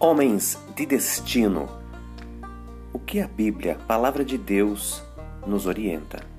Homens de destino. O que a Bíblia, palavra de Deus, nos orienta?